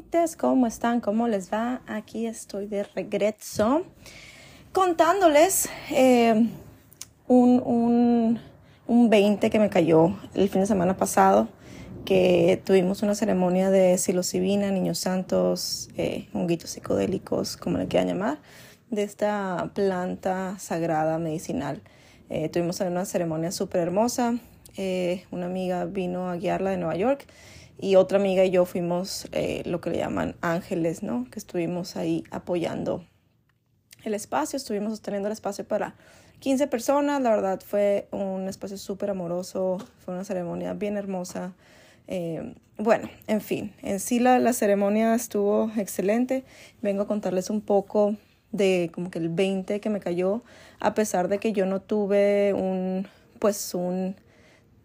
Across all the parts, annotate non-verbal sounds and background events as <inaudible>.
bonitas, ¿cómo están? ¿Cómo les va? Aquí estoy de regreso contándoles eh, un, un, un 20 que me cayó el fin de semana pasado, que tuvimos una ceremonia de psilocibina, niños santos, eh, honguitos psicodélicos, como le quieran llamar, de esta planta sagrada medicinal. Eh, tuvimos una ceremonia súper hermosa. Eh, una amiga vino a guiarla de Nueva York y otra amiga y yo fuimos eh, lo que le llaman ángeles, ¿no? Que estuvimos ahí apoyando el espacio, estuvimos sosteniendo el espacio para 15 personas, la verdad fue un espacio súper amoroso, fue una ceremonia bien hermosa. Eh, bueno, en fin, en sí la, la ceremonia estuvo excelente. Vengo a contarles un poco de como que el 20 que me cayó, a pesar de que yo no tuve un, pues un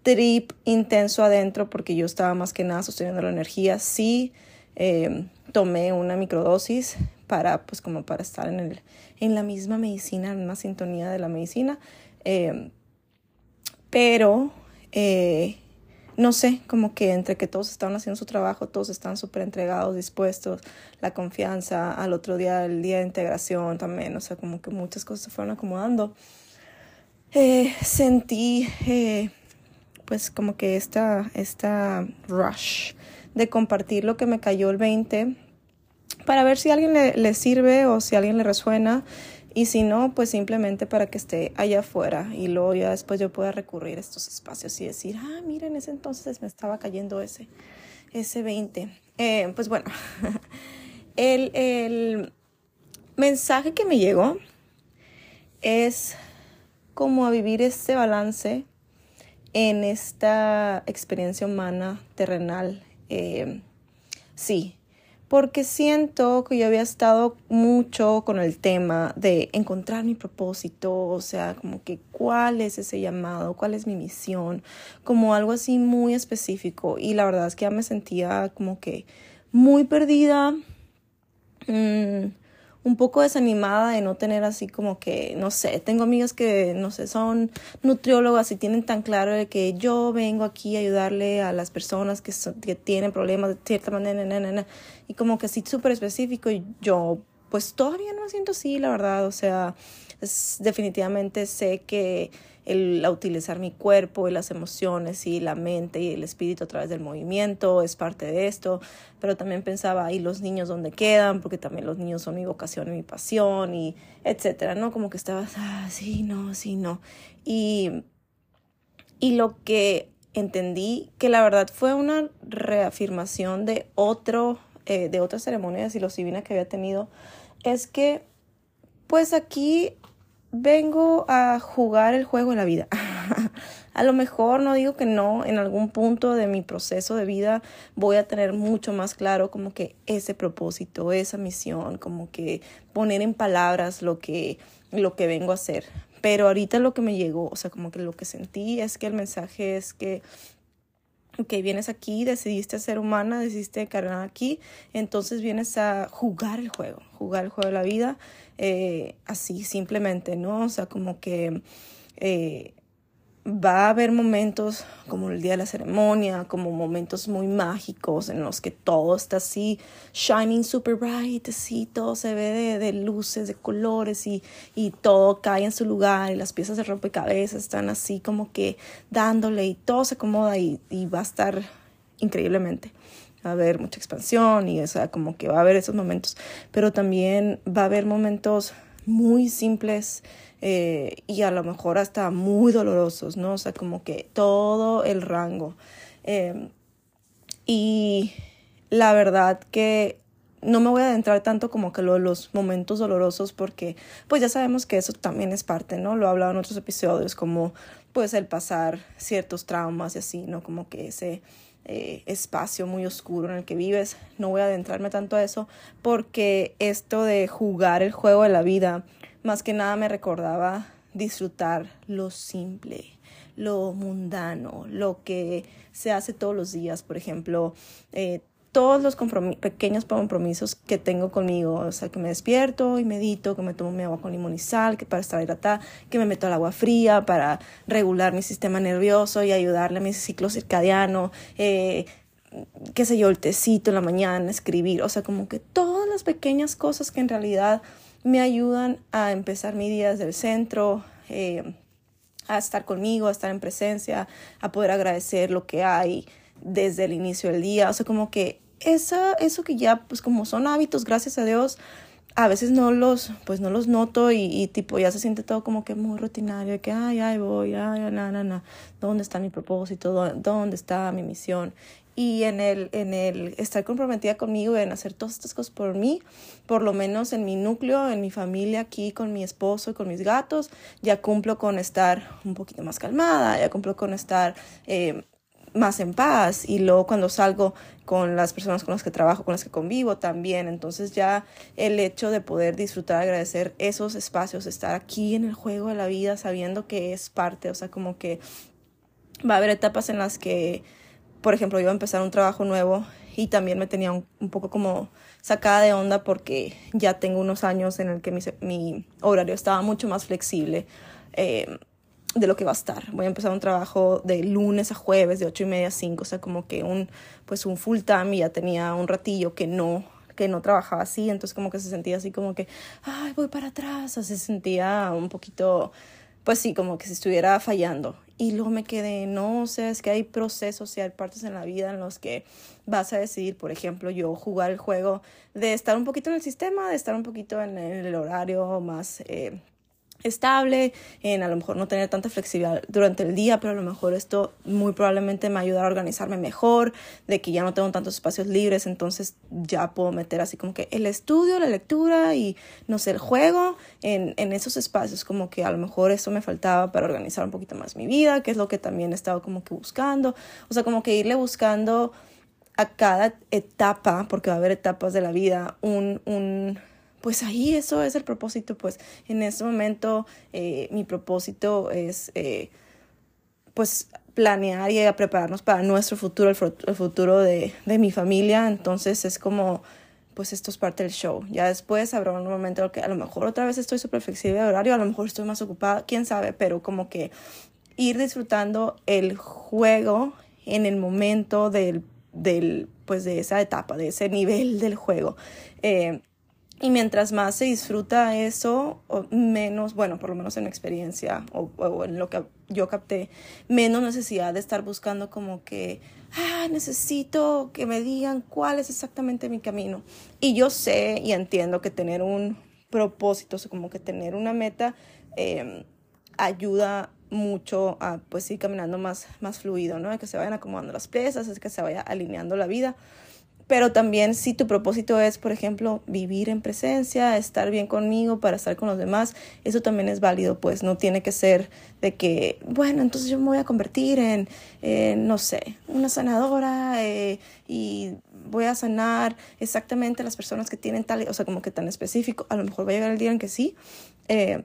trip intenso adentro porque yo estaba más que nada sosteniendo la energía. Sí, eh, tomé una microdosis para, pues como para estar en, el, en la misma medicina, en una sintonía de la medicina. Eh, pero, eh, no sé, como que entre que todos estaban haciendo su trabajo, todos están súper entregados, dispuestos, la confianza, al otro día, el día de integración también, o sea, como que muchas cosas se fueron acomodando. sentí pues como que esta, esta rush de compartir lo que me cayó el 20 para ver si a alguien le, sirve o si a alguien le resuena y si no, pues simplemente para que esté allá afuera y luego ya después yo pueda recurrir a estos espacios y decir, ah, miren, ese entonces me estaba cayendo ese, ese 20. Eh, pues bueno, <laughs> el, el mensaje que me llegó es como a vivir este balance en esta experiencia humana terrenal. Eh, sí, porque siento que yo había estado mucho con el tema de encontrar mi propósito, o sea, como que cuál es ese llamado, cuál es mi misión, como algo así muy específico. Y la verdad es que ya me sentía como que muy perdida. Mm, un poco desanimada de no tener así como que, no sé, tengo amigas que, no sé, son nutriólogas y tienen tan claro de que yo vengo aquí a ayudarle a las personas que, que tienen problemas de cierta manera, y como que así súper específico yo pues todavía no me siento así, la verdad, o sea, definitivamente sé que el utilizar mi cuerpo y las emociones y la mente y el espíritu a través del movimiento es parte de esto, pero también pensaba, ¿y los niños dónde quedan? Porque también los niños son mi vocación y mi pasión y etcétera, ¿no? Como que estaba, ah, sí, no, sí, no. Y, y lo que entendí, que la verdad fue una reafirmación de otro, eh, de otra ceremonia de psilocibina que había tenido, es que pues aquí vengo a jugar el juego de la vida. <laughs> a lo mejor no digo que no, en algún punto de mi proceso de vida voy a tener mucho más claro como que ese propósito, esa misión, como que poner en palabras lo que, lo que vengo a hacer. Pero ahorita lo que me llegó, o sea, como que lo que sentí es que el mensaje es que ok, vienes aquí, decidiste ser humana, decidiste encarnar aquí, entonces vienes a jugar el juego, jugar el juego de la vida, eh, así simplemente, ¿no? O sea, como que eh, va a haber momentos como el día de la ceremonia, como momentos muy mágicos en los que todo está así, shining super bright, todo se ve de, luces, de colores y, y, todo cae en su lugar y las piezas de rompecabezas están así como que dándole y todo se acomoda y, y va a estar increíblemente. Va a haber mucha expansión y o sea, como que va a haber esos momentos, pero también va a haber momentos muy simples eh, y a lo mejor hasta muy dolorosos, ¿no? O sea, como que todo el rango. Em, y la verdad que no me voy a adentrar tanto como que lo los momentos dolorosos porque pues ya sabemos que eso también es parte, ¿no? Lo he hablado en otros episodios como pues el pasar ciertos traumas y así, ¿no? Como que ese eh, espacio muy oscuro en el que vives. No voy a adentrarme tanto a eso porque esto de jugar el juego de la vida más que nada me recordaba disfrutar lo simple, lo mundano, lo que se hace todos los días, por ejemplo, eh, todos los pequeños compromisos que tengo conmigo, o sea, que me despierto y medito, que me tomo mi agua con limón y sal, que para estar hidratada, que me meto al agua fría para regular mi sistema nervioso y ayudarle a mi ciclo circadiano, eh, qué sé yo, el tecito en la mañana, escribir, o sea, como que todas las pequeñas cosas que en realidad me ayudan a empezar mi día desde el centro, eh, a estar conmigo, a estar en presencia, a poder agradecer lo que hay desde el inicio del día, o sea, como que esa, eso que ya, pues como son hábitos, gracias a Dios, a veces no los, pues no los noto y, tipo ya se siente todo como que muy rutinario, que ay, ay, voy, ay, na, na, na, ¿dónde está mi propósito? ¿Dónde está mi misión? Y en el, en el estar comprometida conmigo, en hacer todas estas cosas por mí, por lo menos en mi núcleo, en mi familia aquí, con mi esposo y con mis gatos, ya cumplo con estar un poquito más calmada, ya cumplo con estar eh, más en paz y luego cuando salgo con las personas con las que trabajo, con las que convivo también. Entonces ya el hecho de poder disfrutar, agradecer esos espacios, estar aquí en el juego de la vida sabiendo que es parte, o sea, como que va a haber etapas en las que, por ejemplo, yo a empezar un trabajo nuevo y también me tenía un, poco como sacada de onda porque ya tengo unos años en el que mi, mi horario estaba mucho más flexible. Eh, de lo que va a estar. Voy a empezar un trabajo de lunes a jueves, de ocho y media a 5, o sea, como que un, pues un full time y ya tenía un ratillo que no, que no trabajaba así, entonces como que se sentía así como que, ay, voy para atrás, o se sentía un poquito, pues sí, como que si estuviera fallando. Y luego me quedé, no, o sea, es que hay procesos y hay partes en la vida en los que vas a decidir, por ejemplo, yo jugar el juego de estar un poquito en el sistema, de estar un poquito en el horario más... Eh, estable, en a lo mejor no tener tanta flexibilidad durante el día, pero a lo mejor esto muy probablemente me ayuda a organizarme mejor, de que ya no tengo tantos espacios libres, entonces ya puedo meter así como que el estudio, la lectura y no sé, el juego en, en esos espacios, como que a lo mejor eso me faltaba para organizar un poquito más mi vida, que es lo que también he estado como que buscando, o sea, como que irle buscando a cada etapa, porque va a haber etapas de la vida, un, un pues ahí eso es el propósito, pues en este momento eh, mi propósito es eh, pues planear y prepararnos para nuestro futuro, el, futuro de, mi familia, entonces es como pues esto es parte del show. Ya después habrá un momento que a lo mejor otra vez estoy súper flexible de horario, a lo mejor estoy más ocupada, quién sabe, pero como que ir disfrutando el juego en el momento del, del pues de esa etapa, de ese nivel del juego. Eh, y mientras más se disfruta eso, menos, bueno, por lo menos en mi experiencia o, en lo que yo capté, menos necesidad de estar buscando como que, ah, necesito que me digan cuál es exactamente mi camino. Y yo sé y entiendo que tener un propósito, o sea, como que tener una meta, em, ayuda mucho a pues ir caminando más, más fluido, ¿no? Que se vayan acomodando las piezas, es que se vaya alineando la vida. Pero también si tu propósito es, por ejemplo, vivir en presencia, estar bien conmigo para estar con los demás, eso también es válido, pues no tiene que ser de que, bueno, entonces yo me voy a convertir en, no sé, una sanadora eh, y voy a sanar exactamente las personas que tienen tal, o sea, como que tan específico. A lo mejor va a llegar el día en que sí, eh,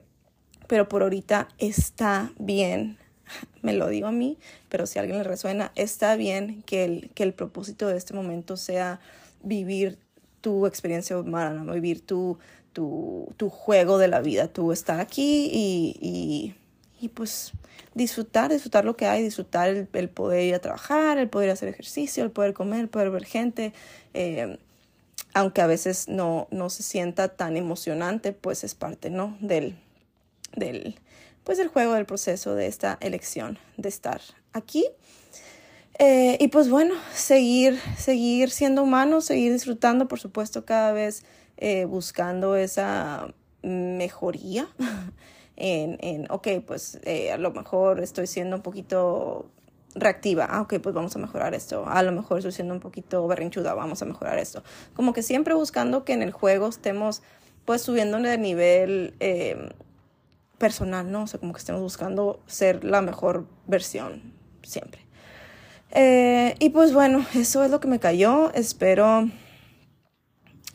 pero por ahorita está bien <laughs> me lo digo a mí, pero si a alguien le resuena, está bien que el, que el propósito de este momento sea vivir tu experiencia humana, vivir tu, tu, tu, juego de la vida, tú estar aquí y, y, y, pues disfrutar, disfrutar lo que hay, disfrutar el, el, poder ir a trabajar, el poder hacer ejercicio, el poder comer, el poder ver gente. Eh, aunque a veces no, no se sienta tan emocionante, pues es parte, ¿no? Del, del, pues el juego del proceso de esta elección de estar aquí. Eh, y pues bueno, seguir, seguir siendo humanos, seguir disfrutando, por supuesto, cada vez eh, buscando esa mejoría <laughs> en, en ok, pues eh, a lo mejor estoy siendo un poquito reactiva, ah, ok, pues vamos a mejorar esto, a lo mejor estoy siendo un poquito berrinchuda, vamos a mejorar esto. Como que siempre buscando que en el juego estemos pues subiendo de nivel personal, ¿no? O sea, como que estemos buscando ser la mejor versión siempre. Eh, y pues bueno, eso es lo que me cayó. Espero,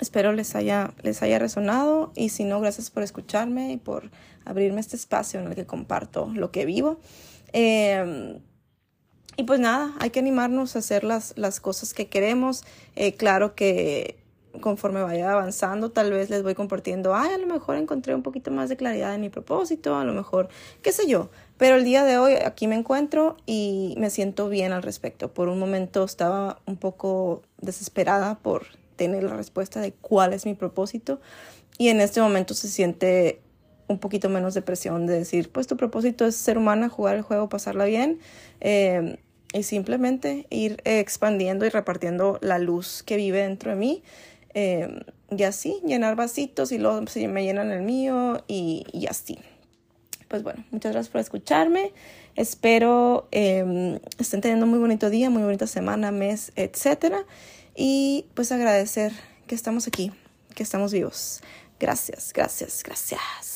espero les haya, les haya resonado. Y si no, gracias por escucharme y por abrirme este espacio en el que comparto lo que vivo. Eh, y pues nada, hay que animarnos a hacer las, las cosas que queremos. Eh, claro que conforme vaya avanzando, tal vez les voy compartiendo, ay, a lo mejor encontré un poquito más de claridad en mi propósito, a lo mejor, qué sé yo. Pero el día de hoy aquí me encuentro y me siento bien al respecto. Por un momento estaba un poco desesperada por tener la respuesta de cuál es mi propósito y en este momento se siente un poquito menos de presión de decir, pues tu propósito es ser humana, jugar el juego, pasarla bien. Eh, y simplemente ir expandiendo y repartiendo la luz que vive dentro de mí. Eh, y así, llenar vasitos y luego me llenan el mío y, y así. Pues bueno, muchas gracias por escucharme. Espero eh, estén teniendo muy bonito día, muy bonita semana, mes, etcétera. Y pues agradecer que estamos aquí, que estamos vivos. Gracias, gracias, gracias.